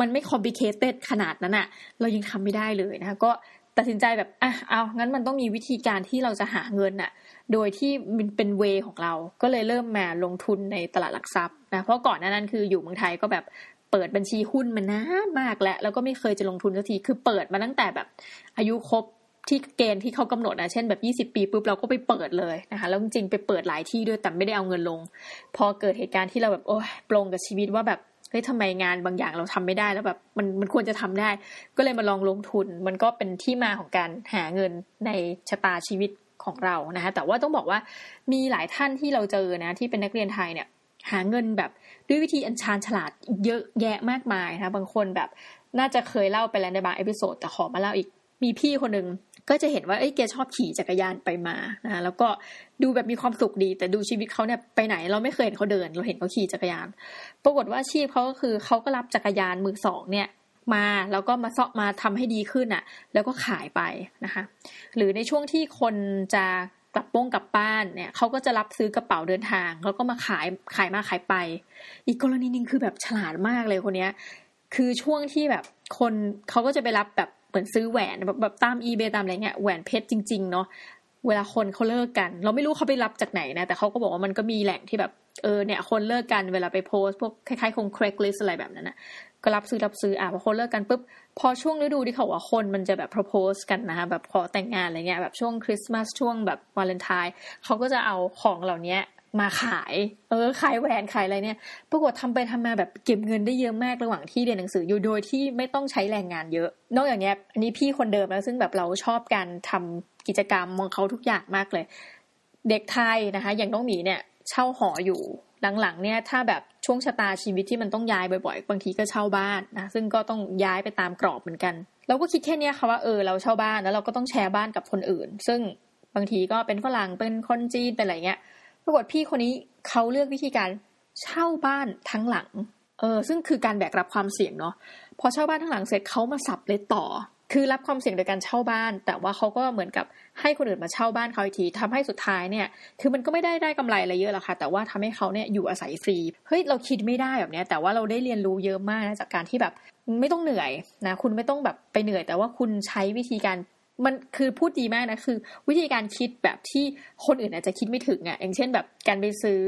มันไม่คอมพิเคเต็ดขนาดนั้นอะเรายังทำไม่ได้เลยนะคะก็ตัดสินใจแบบอะเอางั้นมันต้องมีวิธีการที่เราจะหาเงินอะโดยที่มันเป็นเวของเรา ก็เลยเริ่มมาลงทุนในตลาดหลักทรัพย์นะเพราะก่อนหน้านั้นคืออยู่เมืองไทยก็แบบเปิดบัญชีหุ้นมานานมากแล้วแล้วก็ไม่เคยจะลงทุนสักทีคือเปิดมาตั้งแต่แบบอายุครบ ที่เกณฑ์ที่เขากำหนดนะเช่นแบบ 20 ปีปุ๊บเราก็ไปเปิดเลยนะคะแล้วจริงๆไปเปิดหลายที่ด้วยแต่ไม่ได้เอาเงินลง พอเกิดเหตุการณ์ที่เราแบบโอ้ยปลงกับชีวิตว่าแบบเฮ้ยทำไมงานบางอย่างเราทำไม่ได้แล้วแบบมันมันควรจะทำได้ ก็เลยมาลองลงทุน มันก็เป็นที่มาของการหาเงินในชะตาชีวิตของเรานะคะแต่ว่าต้องบอกว่ามีหลายท่านที่เราเจอนะที่เป็นนักเรียนไทยเนี่ยหาเงินแบบด้วยวิธีอันชานฉลาดเยอะแยะมากมายนะบางคนแบบน่าจะเคยเล่าไปแล้วในบาง episode แต่ขอมาเล่าอีกมีพี่คนหนึ่ง ก็จะเห็นว่าเอ้ยแกชอบขี่จักรยานไปมานะแล้วก็ดูแบบมีความสุขดี แต่ดูชีวิตเขาเนี่ยไปไหนเราไม่เคยเห็นเขาเดิน เราเห็นเขาขี่จักรยาน ปรากฏว่าอาชีพเขาก็คือเขาก็รับจักรยานมือสองเนี่ยมาแล้วก็มาซ่อมมาทำให้ดีขึ้นอะ แล้วก็ขายไปนะคะ หรือในช่วงที่คนจะกลับป้งกลับบ้านเนี่ยเขาก็จะรับซื้อกระเป๋าเดินทาง แล้วก็มาขายขายมาขายไป อีกกรณีนึงคือแบบฉลาดมากเลยคนเนี้ย คือช่วงที่แบบคนเขาก็จะไปรับแบบเหมือนซื้อแหวนแบบแบบตามอีเบตามอะไรเงี้ยแหวนเพชรจริง ๆ เนาะเวลาคนเขาเลิกกัน เราไม่รู้เขาไปรับจากไหนนะ แต่เขาก็บอกว่ามันก็มีแหล่งที่แบบเออเนี่ย คนเลิกกันเวลาไปโพสพวกคล้ายๆคงเครกลิสอะไรแบบนั้นนะก็รับซื้อรับซื้ออะพอคนเลิกกันปุ๊บพอช่วงฤดูที่เขาว่าคนมันจะแบบ propose กันนะคะแบบขอแต่งงานอะไรเงี้ยแบบช่วงคริสต์มาสช่วงแบบวาเลนไทน์เขาก็จะเอาของเหล่านี้ มาขาย เออ ขายแหวนขายอะไรเนี่ยปรากฏทำไปทำมาแบบเก็บเงินได้เยอะมากระหว่างที่เรียนหนังสืออยู่โดยที่ไม่ต้องใช้แรงงานเยอะ นอกจากนี้อันนี้พี่คนเดิมแล้วซึ่งแบบเราชอบการทำกิจกรรมมองเขาทุกอย่างมากเลย เด็กไทยนะคะ อย่างน้องหมีเนี่ย เช่าหออยู่หลังๆเนี่ยถ้าแบบช่วงชะตาชีวิตที่มันต้องย้ายบ่อยๆ บางทีก็เช่าบ้านนะซึ่งก็ต้องย้ายไปตามกรอบเหมือนกัน เราก็คิดแค่นี้ค่ะว่าเออเราเช่าบ้านแล้วเราก็ต้องแชร์บ้านกับคนอื่น ซึ่งบางทีก็เป็นฝรั่งเป็นคนจีนเป็นอะไรเงี้ย ปรากฏพี่คนนี้เขาเลือกวิธีการเช่าบ้านทั้งหลัง เออ ซึ่งคือการแบกรับความเสี่ยงเนาะ พอเช่าบ้านทั้งหลังเสร็จเขามาสับเลยต่อ คือรับความเสี่ยงโดยการเช่าบ้าน แต่ว่าเขาก็เหมือนกับให้คนอื่นมาเช่าบ้านเขาอีกทีทำให้สุดท้ายเนี่ย คือมันก็ไม่ได้ได้กำไรอะไรเยอะหรอกค่ะ แต่ว่าทำให้เขาเนี่ยอยู่อาศัยฟรี เฮ้ยเราคิดไม่ได้แบบเนี้ย แต่ว่าเราได้เรียนรู้เยอะมากนะจากการที่แบบไม่ต้องเหนื่อยนะ คุณไม่ต้องแบบไปเหนื่อย แต่ว่าคุณใช้วิธีการ มันคือพูดดีมากนะคือ วิธีการคิดแบบที่คนอื่นอาจจะคิดไม่ถึงอะค่ะอย่างเช่นแบบการไปซื้อ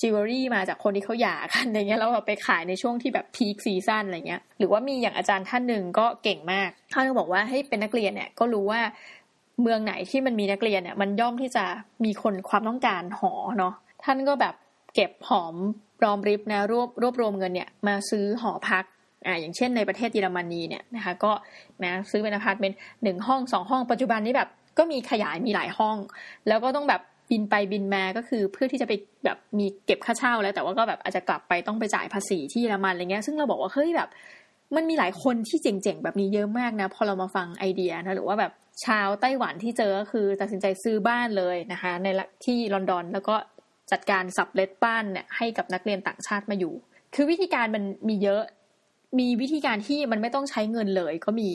จิวเวลรี่มาจากคนที่เขาหย่ากันอย่างเงี้ยแล้วแบบไปขายในช่วงที่แบบ peak season อะไรเงี้ยหรือว่ามีอย่างอาจารย์ท่านหนึ่งก็เก่งมากท่านก็บอกว่าให้เป็นนักเรียนเนี่ยก็รู้ว่าเมืองไหนที่มันมีนักเรียนเนี่ยมันย่อมที่จะมีคนความต้องการหอเนาะท่านก็แบบเก็บหอมรอมริบนะรวบรวบรวมเงินเนี่ยมาซื้อหอพัก อ่าอย่างเช่นในประเทศเยอรมนีเนี่ยนะคะก็นะซื้อเป็นอพาร์ตเมนต์หนึ่งห้องสองห้องปัจจุบันนี้แบบก็มีขยายมีหลายห้อง แล้วก็ต้องแบบบินไปบินมาก็คือเพื่อที่จะไปแบบมีเก็บค่าเช่าแล้ว แต่ว่าก็แบบอาจจะกลับไปต้องไปจ่ายภาษีที่เยอรมันอะไรเงี้ยซึ่งเราบอกว่าเฮ้ยแบบ มันมีหลายคนที่เจ๋งๆแบบนี้เยอะมากนะพอเรามาฟังไอเดียนะหรือว่าแบบชาวไต้หวันที่เจอก็คือตัดสินใจซื้อบ้านเลยนะคะในที่ลอนดอนแล้วก็จัดการ sublet บ้านเนี่ยให้กับนักเรียนต่างชาติมาอยู่ คือวิธีการมันมีเยอะ มีวิธีการที่มันไม่ต้องใช้เงินเลยก็มี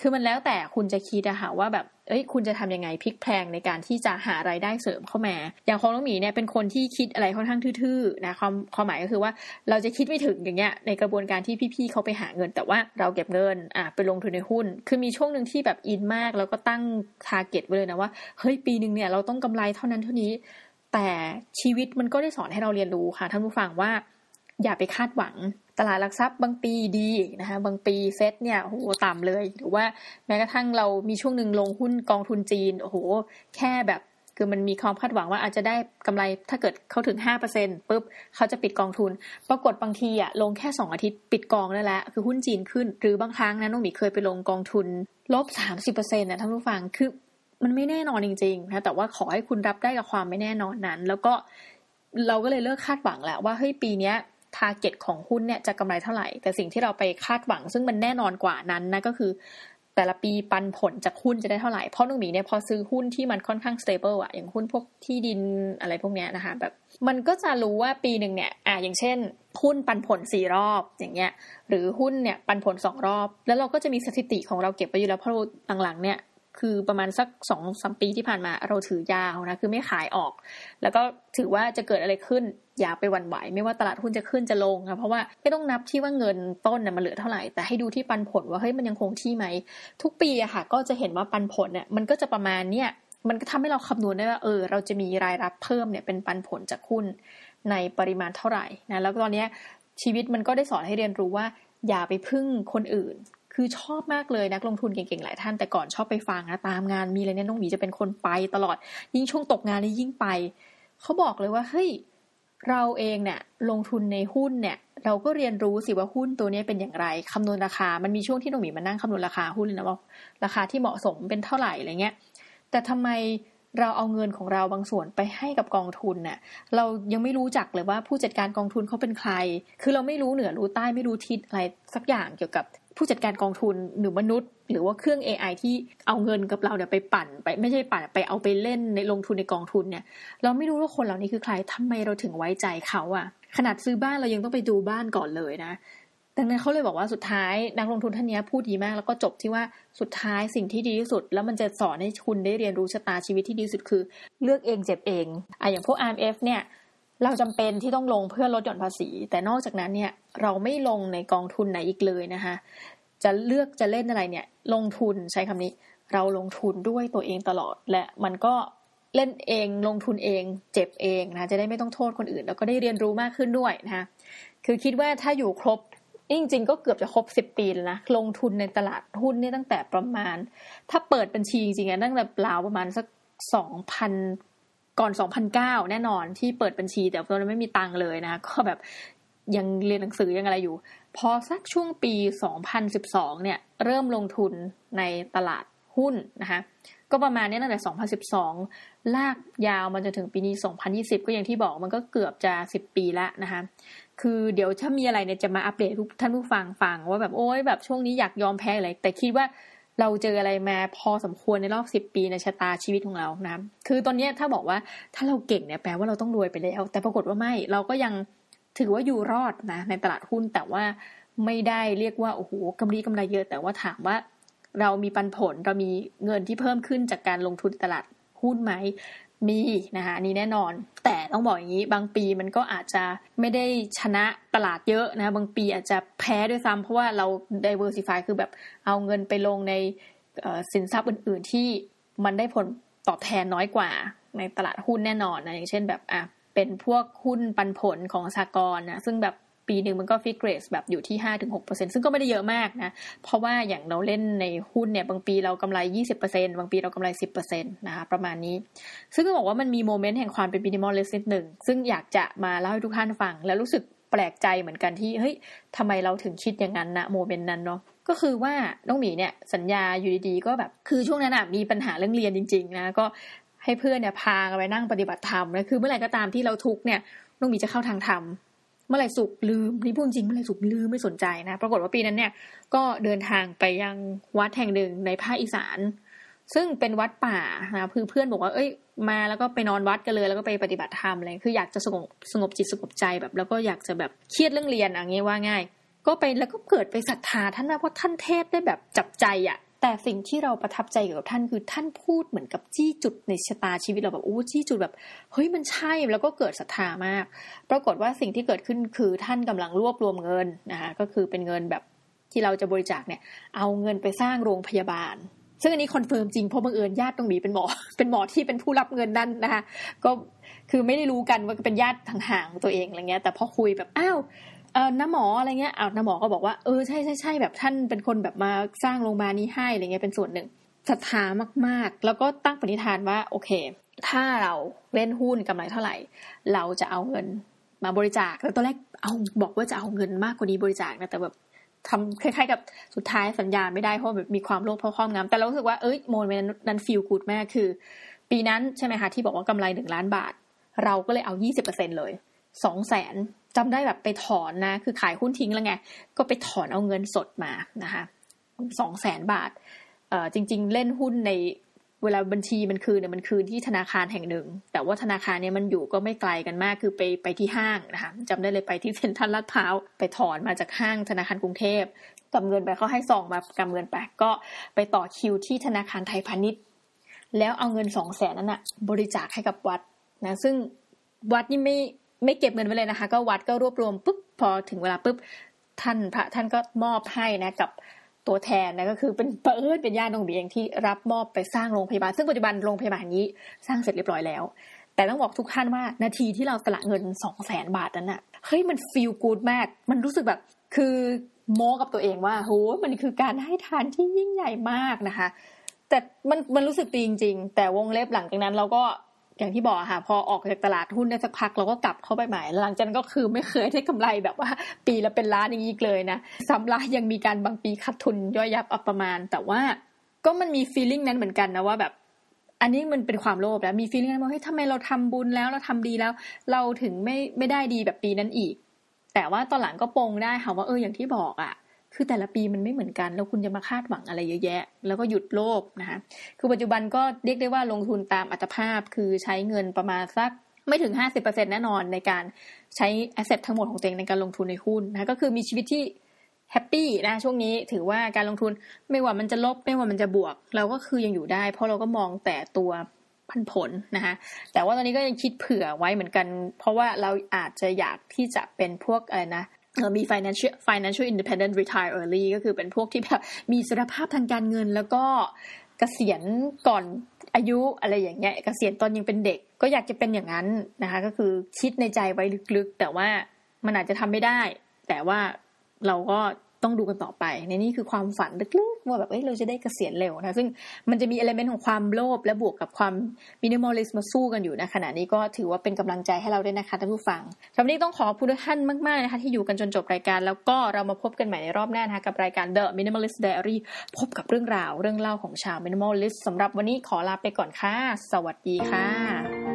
คือมันแล้วแต่คุณจะคิดอะค่ะว่าแบบ เอ้ย คุณจะทำยังไงพลิกแพลงในการที่จะหารายได้เสริมเข้ามา อย่างของน้องหมีเนี่ยเป็นคนที่คิดอะไรค่อนข้างทื่อๆนะความความหมายก็คือว่าเราจะคิดไม่ถึงอย่างเงี้ยในกระบวนการที่พี่ๆเขาไปหาเงิน แต่ว่าเราเก็บเงินอะไปลงทุนในหุ้น คือมีช่วงหนึ่งที่แบบอินมากแล้วก็ตั้ง target ไว้เลยนะว่าเฮ้ยปีหนึ่งเนี่ยเราต้องกำไรเท่านั้นเท่านี้ แต่ชีวิตมันก็ได้สอนให้เราเรียนรู้ค่ะท่านผู้ฟังว่า อย่าไปคาดหวังตลาดหลักทรัพย์บางปีดีนะคะบางปีเซ็ตเนี่ยโหต่ำเลย หรือว่าแม้กระทั่งเรามีช่วงหนึ่งลงหุ้นกองทุนจีนโอ้โหแค่แบบคือมันมีความคาดหวังว่าอาจจะได้กำไรถ้าเกิดเขาถึงห้าเปอร์เซ็นปุ๊บเขาจะปิดกองทุน ปรากฏบางทีอะลงแค่สองอาทิตย์ปิดกองได้แล้วคือหุ้นจีนขึ้น หรือบางครั้งนะน้องหมีเคยไปลงกองทุนลบสามสิบเปอร์เซ็นต์นะท่านผู้ฟังคือมันไม่แน่นอนจริงๆนะแต่ว่าขอให้คุณรับได้กับความไม่แน่นอนนั้น แล้วก็เราก็เลยเลิกคาดหวังแล้วว่าเฮ้ยปีเนี้ย target ของหุ้นเนี่ยจะกำไรเท่าไหร่ แต่สิ่งที่เราไปคาดหวัง ซึ่งมันแน่นอนกว่านั้นนะก็คือ แต่ละปีปันผลจากหุ้นจะได้เท่าไหร่ เพราะนุ้งหมีเนี่ยพอซื้อหุ้นที่มันค่อนข้าง stable อะอย่างหุ้นพวกที่ดินอะไรพวกเนี้ยนะคะแบบมันก็จะรู้ว่าปีหนึ่งเนี่ยอ่าอย่างเช่น หุ้นปันผลสี่รอบอย่างเงี้ย หรือหุ้นเนี่ยปันผลสองรอบ แล้วเราก็จะมีสถิติของเราเก็บไว้อยู่แล้วเพราะหลังๆเนี่ยคือประมาณสักสองสมปีที่ผ่านมาเราถือยาวนะคือไม่ขายออก แล้วก็ถือว่าจะเกิดอะไรขึ้น อย่าไปหวั่นไหวไม่ว่าตลาดหุ้นจะขึ้นจะลงนะเพราะว่าไม่ต้องนับที่ว่าเงินต้นเนี่ยมันเหลือเท่าไหร่แต่ให้ดูที่ปันผลว่าเฮ้ยมันยังคงที่ไหมทุกปีอะค่ะ ก็จะเห็นว่าปันผลเนี่ยมันก็จะประมาณเนี่ยมันก็ทำให้เราคำนวณได้ว่าเออเราจะมีรายรับเพิ่มเนี่ยเป็นปันผลจากหุ้นในปริมาณเท่าไหร่นะแล้วตอนนี้ชีวิตมันก็ได้สอนให้เรียนรู้ว่า อย่าไปพึ่งคนอื่น คือชอบมากเลยนักลงทุนเก่งๆ หลายท่านแต่ก่อนชอบไปฟังนะตามงานมีอะไรเนี่ยน้องหมีจะเป็นคนไปตลอด ยิ่งช่วงตกงานนี่ยิ่งไป เขาบอกเลยว่าเฮ้ย เราเองเนี่ยลงทุนในหุ้นเนี่ยเราก็เรียนรู้สิว่าหุ้นตัวนี้เป็นอย่างไรคำนวณราคา มันมีช่วงที่น้องหมีมานั่งคำนวณราคาหุ้นเลยนะว่าราคาที่เหมาะสมเป็นเท่าไหร่อะไรเงี้ย แต่ทำไมเราเอาเงินของเราบางส่วนไปให้กับกองทุนเนี่ยเรายังไม่รู้จักเลยว่าผู้จัดการกองทุนเขาเป็นใคร คือเราไม่รู้เหนือรู้ใต้ไม่รู้ทิศอะไรสักอย่างเกี่ยวกับ ผู้จัดการกองทุนหรือมนุษย์ หรือว่าเครื่อง AI ที่เอาเงินกับเราเนี่ยไปปั่น ไปไม่ใช่ปั่นไปเอาไปเล่นในลงทุนในกองทุนเนี่ย เราไม่รู้ว่าคนเหล่านี้คือใครทำไมเราถึงไว้ใจเขาอะขนาดซื้อบ้านเรายังต้องไปดูบ้านก่อนเลยนะดังนั้นเขาเลยบอกว่าสุดท้ายนักลงทุนท่านนี้พูดดีมากแล้วก็จบที่ว่าสุดท้ายสิ่งที่ดีที่สุด แล้วมันจะสอนให้คุณได้เรียนรู้ชะตาชีวิตที่ดีสุดคือ เลือกเองเจ็บเองอะอย่างพวก RMF เนี่ย เราจำเป็นที่ต้องลงเพื่อลดหย่อนภาษี แต่นอกจากนั้นเนี่ยเราไม่ลงในกองทุนไหนอีกเลยนะคะ จะเลือกจะเล่นอะไรเนี่ย ลงทุนใช้คำนี้ เราลงทุนด้วยตัวเองตลอด และมันก็เล่นเองลงทุนเอง เจ็บเองนะจะได้ไม่ต้องโทษคนอื่น แล้วก็ได้เรียนรู้มากขึ้นด้วยนะคะคือคิดว่าถ้าอยู่ครบจริงๆก็เกือบจะครบสิบปีแล้วนะลงทุนในตลาดหุ้นนี่ตั้งแต่ประมาณ ถ้าเปิดบัญชีจริงๆตั้งแต่ราประมาณสักสองพัน ก่อนสองพันเก้าแน่นอนที่เปิดบัญชี แต่ตอนนั้นไม่มีตังค์เลยนะ ก็แบบยังเรียนหนังสือยังอะไรอยู่ พอสักช่วงปี 2012 เนี่ย เริ่มลงทุนในตลาดหุ้นนะคะก็ประมาณนี้ตั้งแต่ 2012 ลากยาวมาจนถึงปีนี้ 2020 ก็อย่างที่บอกมันก็เกือบจะ 10 ปีแล้วนะคะคือเดี๋ยวถ้ามีอะไรเนี่ยจะมาอัปเดตทุกท่านผู้ฟังฟังว่าแบบโอ้ยแบบช่วงนี้อยากยอมแพ้อะไรแต่คิดว่า เราเจออะไรมาพอสมควรในรอบสิบปีในชะตาชีวิตของเรานะคือตอนนี้ถ้าบอกว่าถ้าเราเก่งเนี่ยแปลว่าเราต้องรวยไปแล้ว แต่ปรากฏว่าไม่เราก็ยังถือว่าอยู่รอดนะในตลาดหุ้นแต่ว่าไม่ได้เรียกว่าโอ้โหกำไรกำไรเยอะ แต่ว่าถามว่าเรามีปันผลเรามีเงินที่เพิ่มขึ้นจากการลงทุนตลาดหุ้นไหม มีนะคะนี่แน่นอน แต่ต้องบอกอย่างนี้บางปีมันก็อาจจะไม่ได้ชนะตลาดเยอะนะบางปีอาจจะแพ้ด้วยซ้ำเพราะว่าเรา diversify คือแบบเอาเงินไปลงในสินทรัพย์อื่น ๆ ที่มันได้ผลตอบแทนน้อยกว่าในตลาดหุ้นแน่นอนนะอย่างเช่นแบบอะเป็นพวกหุ้นปันผลของสหกรณ์นะซึ่งแบบ ปีหนึ่งมันก็ fixed rate แบบอยู่ที่ห้าถึงหกเปอร์เซ็นต์ซึ่งก็ไม่ได้เยอะมากนะ เพราะว่าอย่างเราเล่นในหุ้นเนี่ยบางปีเรากำไรยี่สิบเปอร์เซ็นต์บางปีเรากำไรสิบเปอร์เซ็นต์นะคะประมาณนี้ ซึ่งก็บอกว่ามันมี moment แห่งความเป็น minimalist นิดหนึ่งซึ่งอยากจะมาเล่าให้ทุกท่านฟัง แล้วรู้สึกแปลกใจเหมือนกันที่เฮ้ยทำไมเราถึงคิดอย่างนั้นนะโมเมนต์นั้นเนาะก็คือว่าน้องหมีเนี่ยสัญญาอยู่ดีๆก็แบบคือช่วงนั้นอะมีปัญหาเรื่องเรียนจริง ๆ นะก็ให้เพื่อนเนี่ยพาไปนั่งปฏิบัติธรรมนะคือเมื่อไหร่ก็ตามที่เราทุกเนี่ยน้องหมีจะเข้าทางธรรม เมื่อไหร่สุกลืมนี่พูดจริงเมื่อไหร่สุกลืมไม่สนใจนะ ปรากฏว่าปีนั้นเนี่ย ก็เดินทางไปยังวัดแห่งหนึ่งในภาคอีสาน ซึ่งเป็นวัดป่านะคือเพื่อนบอกว่า เอ้ย มาแล้วก็ไปนอนวัดกันเลย แล้วก็ไปปฏิบัติธรรมอะไรคืออยากจะสงบสงบจิตสงบใจแบบ แล้วก็อยากจะแบบเครียดเรื่องเรียนอย่างเงี้ยว่าง่าย ก็ไปแล้วก็เกิดไปศรัทธาท่านนะเพราะท่านเทศน์ได้แบบจับใจอะ่ะ แต่สิ่งที่เราประทับใจกับท่านคือท่านพูดเหมือนกับจี้จุดในชะตาชีวิตเราแบบโอ้จี้จุดแบบเฮ้ยมันใช่แล้วก็เกิดศรัทธามาก ปรากฏว่าสิ่งที่เกิดขึ้นคือท่านกำลังรวบรวมเงินนะคะก็คือเป็นเงินแบบที่เราจะบริจาคเนี่ย เอาเงินไปสร้างโรงพยาบาล ซึ่งอันนี้ confirm จริงเพราะบังเอิญญาติตรงนี้เป็นหมอ เป็นหมอที่เป็นผู้รับเงินนั่นนะคะก็คือไม่ได้รู้กันว่าเป็นญาติทางห่างตัวเองอะไรเงี้ย แต่พอคุยแบบอ้าว เออน้าหมออะไรเงี้ยเอาน้าหมอก็บอกว่าเออใช่ใช่ใช่แบบท่านเป็นคนแบบมาสร้างโรงพยาบาลนี้ให้อะไรเงี้ยเป็นส่วนหนึ่งศรัทธามาก ๆ แล้วก็ตั้งปณิธานว่าโอเค ถ้าเราเล่นหุ้นกำไรเท่าไหร่ เราจะเอาเงินมาบริจาคแล้วตอนแรกเอาบอกว่าจะเอาเงินมากกว่านี้บริจาคนะแต่แบบทำคล้ายๆกับสุดท้ายสัญญาไม่ได้เพราะแบบมีความโลภเพราะความงามแต่เรารู้สึกว่าเอ้ยโมเมนต์นั้นฟีลกูดมากคือ ปีนั้นใช่ไหมคะที่บอกว่ากำไรหนึ่งล้านบาท เราก็เลยเอายี่สิบเปอร์เซ็นเลย สองแสนจำได้แบบไปถอนนะ คือขายหุ้นทิ้งแล้วไง ก็ไปถอนเอาเงินสดมานะคะสองแสนบาทเอ่อจริง ๆ เล่นหุ้นในเวลาบัญชีมันคืนเนี่ยมันคืนที่ธนาคารแห่งหนึ่ง แต่ว่าธนาคารเนี่ยมันอยู่ก็ไม่ไกลกันมากคือไปไปที่ห้างนะคะจำได้เลยไปที่เซ็นทรัลลาดพร้าวไปถอนมาจากห้างธนาคารกรุงเทพกำเงินไปเขาให้ซองมากำเงินไปก็ไปต่อคิวที่ธนาคารไทยพาณิชย์ แล้วเอาเงินสองแสนนั้นอะบริจาคให้กับวัดนะซึ่งวัดนี่ไม่ ไม่เก็บเงินไว้เลยนะคะ ก็วัดก็รวบรวมปุ๊บพอถึงเวลาปุ๊บท่านพระท่านก็มอบให้นะกับตัวแทนนะก็คือเป็นเปิดเป็นญาติองค์เบียงที่รับมอบไปสร้างโรงพยาบาล ซึ่งปัจจุบันโรงพยาบาลนี้สร้างเสร็จเรียบร้อยแล้ว แต่ต้องบอกทุกท่านว่านาทีที่เราสละเงินสองแสนบาทนั้นอะเฮ้ยมันฟีลกูดมาก มันรู้สึกแบบคือโม้กับตัวเองว่าโหมันคือการให้ทานที่ยิ่งใหญ่มากนะคะ แต่มันมันรู้สึกดีจริง ๆ แต่วงเล็บหลังจากนั้นเราก็ อย่างที่บอกค่ะ พอออกจากตลาดหุ้นได้สักพักเราก็กลับเข้าไปใหม่หลังจากนั้นก็คือไม่เคยได้กำไรแบบว่า ปีละเป็นล้านอย่างนี้เลยนะซ้ำละยังมีการบางปีขาดทุนย่อยยับอัประมาณ แต่ว่าก็มันมีฟีลลิ่งนั้นเหมือนกันนะว่าแบบ อันนี้มันเป็นความโลภแล้วมีฟีลลิ่งนั้นว่าเฮ้ยทำไมเราทำบุญแล้วเราทำดีแล้ว เราถึงไม่ไม่ได้ดีแบบปีนั้นอีก แต่ว่าตอนหลังก็ปลงได้ค่ะว่าเอออย่างที่บอกอะ่ะ คือแต่ละปีมันไม่เหมือนกัน แล้วคุณจะมาคาดหวังอะไรเยอะแยะ แล้วก็หยุดโลภนะคะคือปัจจุบันก็เรียกได้ว่าลงทุนตามอัตภาพ คือใช้เงินประมาณสักไม่ถึง 50%แน่นอนในการใช้ asset ทั้งหมดของตัวเองในการลงทุนในหุ้นนะก็คือมีชีวิตที่ happy นะช่วงนี้ถือว่าการลงทุนไม่ว่ามันจะลบไม่ว่ามันจะบวก เราก็คือยังอยู่ได้ เพราะเราก็มองแต่ตัวพันผลนะคะแต่ว่าตอนนี้ก็ยังคิดเผื่อไว้เหมือนกัน เพราะว่าเราอาจจะอยากที่จะเป็นพวกอะไรนะ มี financial financial independent retire early ก็คือเป็นพวกที่แบบมีสรภาพทางการเงิน แล้วก็เกษียณก่อนอายุอะไรอย่างเงี้ยเกษียณตอนยังเป็นเด็ก ก็อยากจะเป็นอย่างนั้นนะคะก็คือคิดในใจไว้ลึกๆ แต่ว่ามันอาจจะทำไม่ได้ แต่ว่าเราก็ ต้องดูกันต่อไป ในนี้คือความฝันลึกๆว่าแบบเอ้ยเราจะได้เกษียณเร็วนะซึ่งมันจะมี element ของความโลภและบวกกับความ minimalist มาสู้กันอยู่นะขณะนี้ก็ถือว่าเป็นกำลังใจให้เราด้วยนะคะท่านผู้ฟังสำหรับนี้ต้องขอบคุณทุกท่านมากๆนะคะที่อยู่กันจนจบรายการ แล้วก็เรามาพบกันใหม่ในรอบหน้านะคะกับรายการ The Minimalist Diary พบกับเรื่องราวเรื่องเล่าของชาว Minimalist สำหรับวันนี้ขอลาไปก่อนค่ะ สวัสดีค่ะ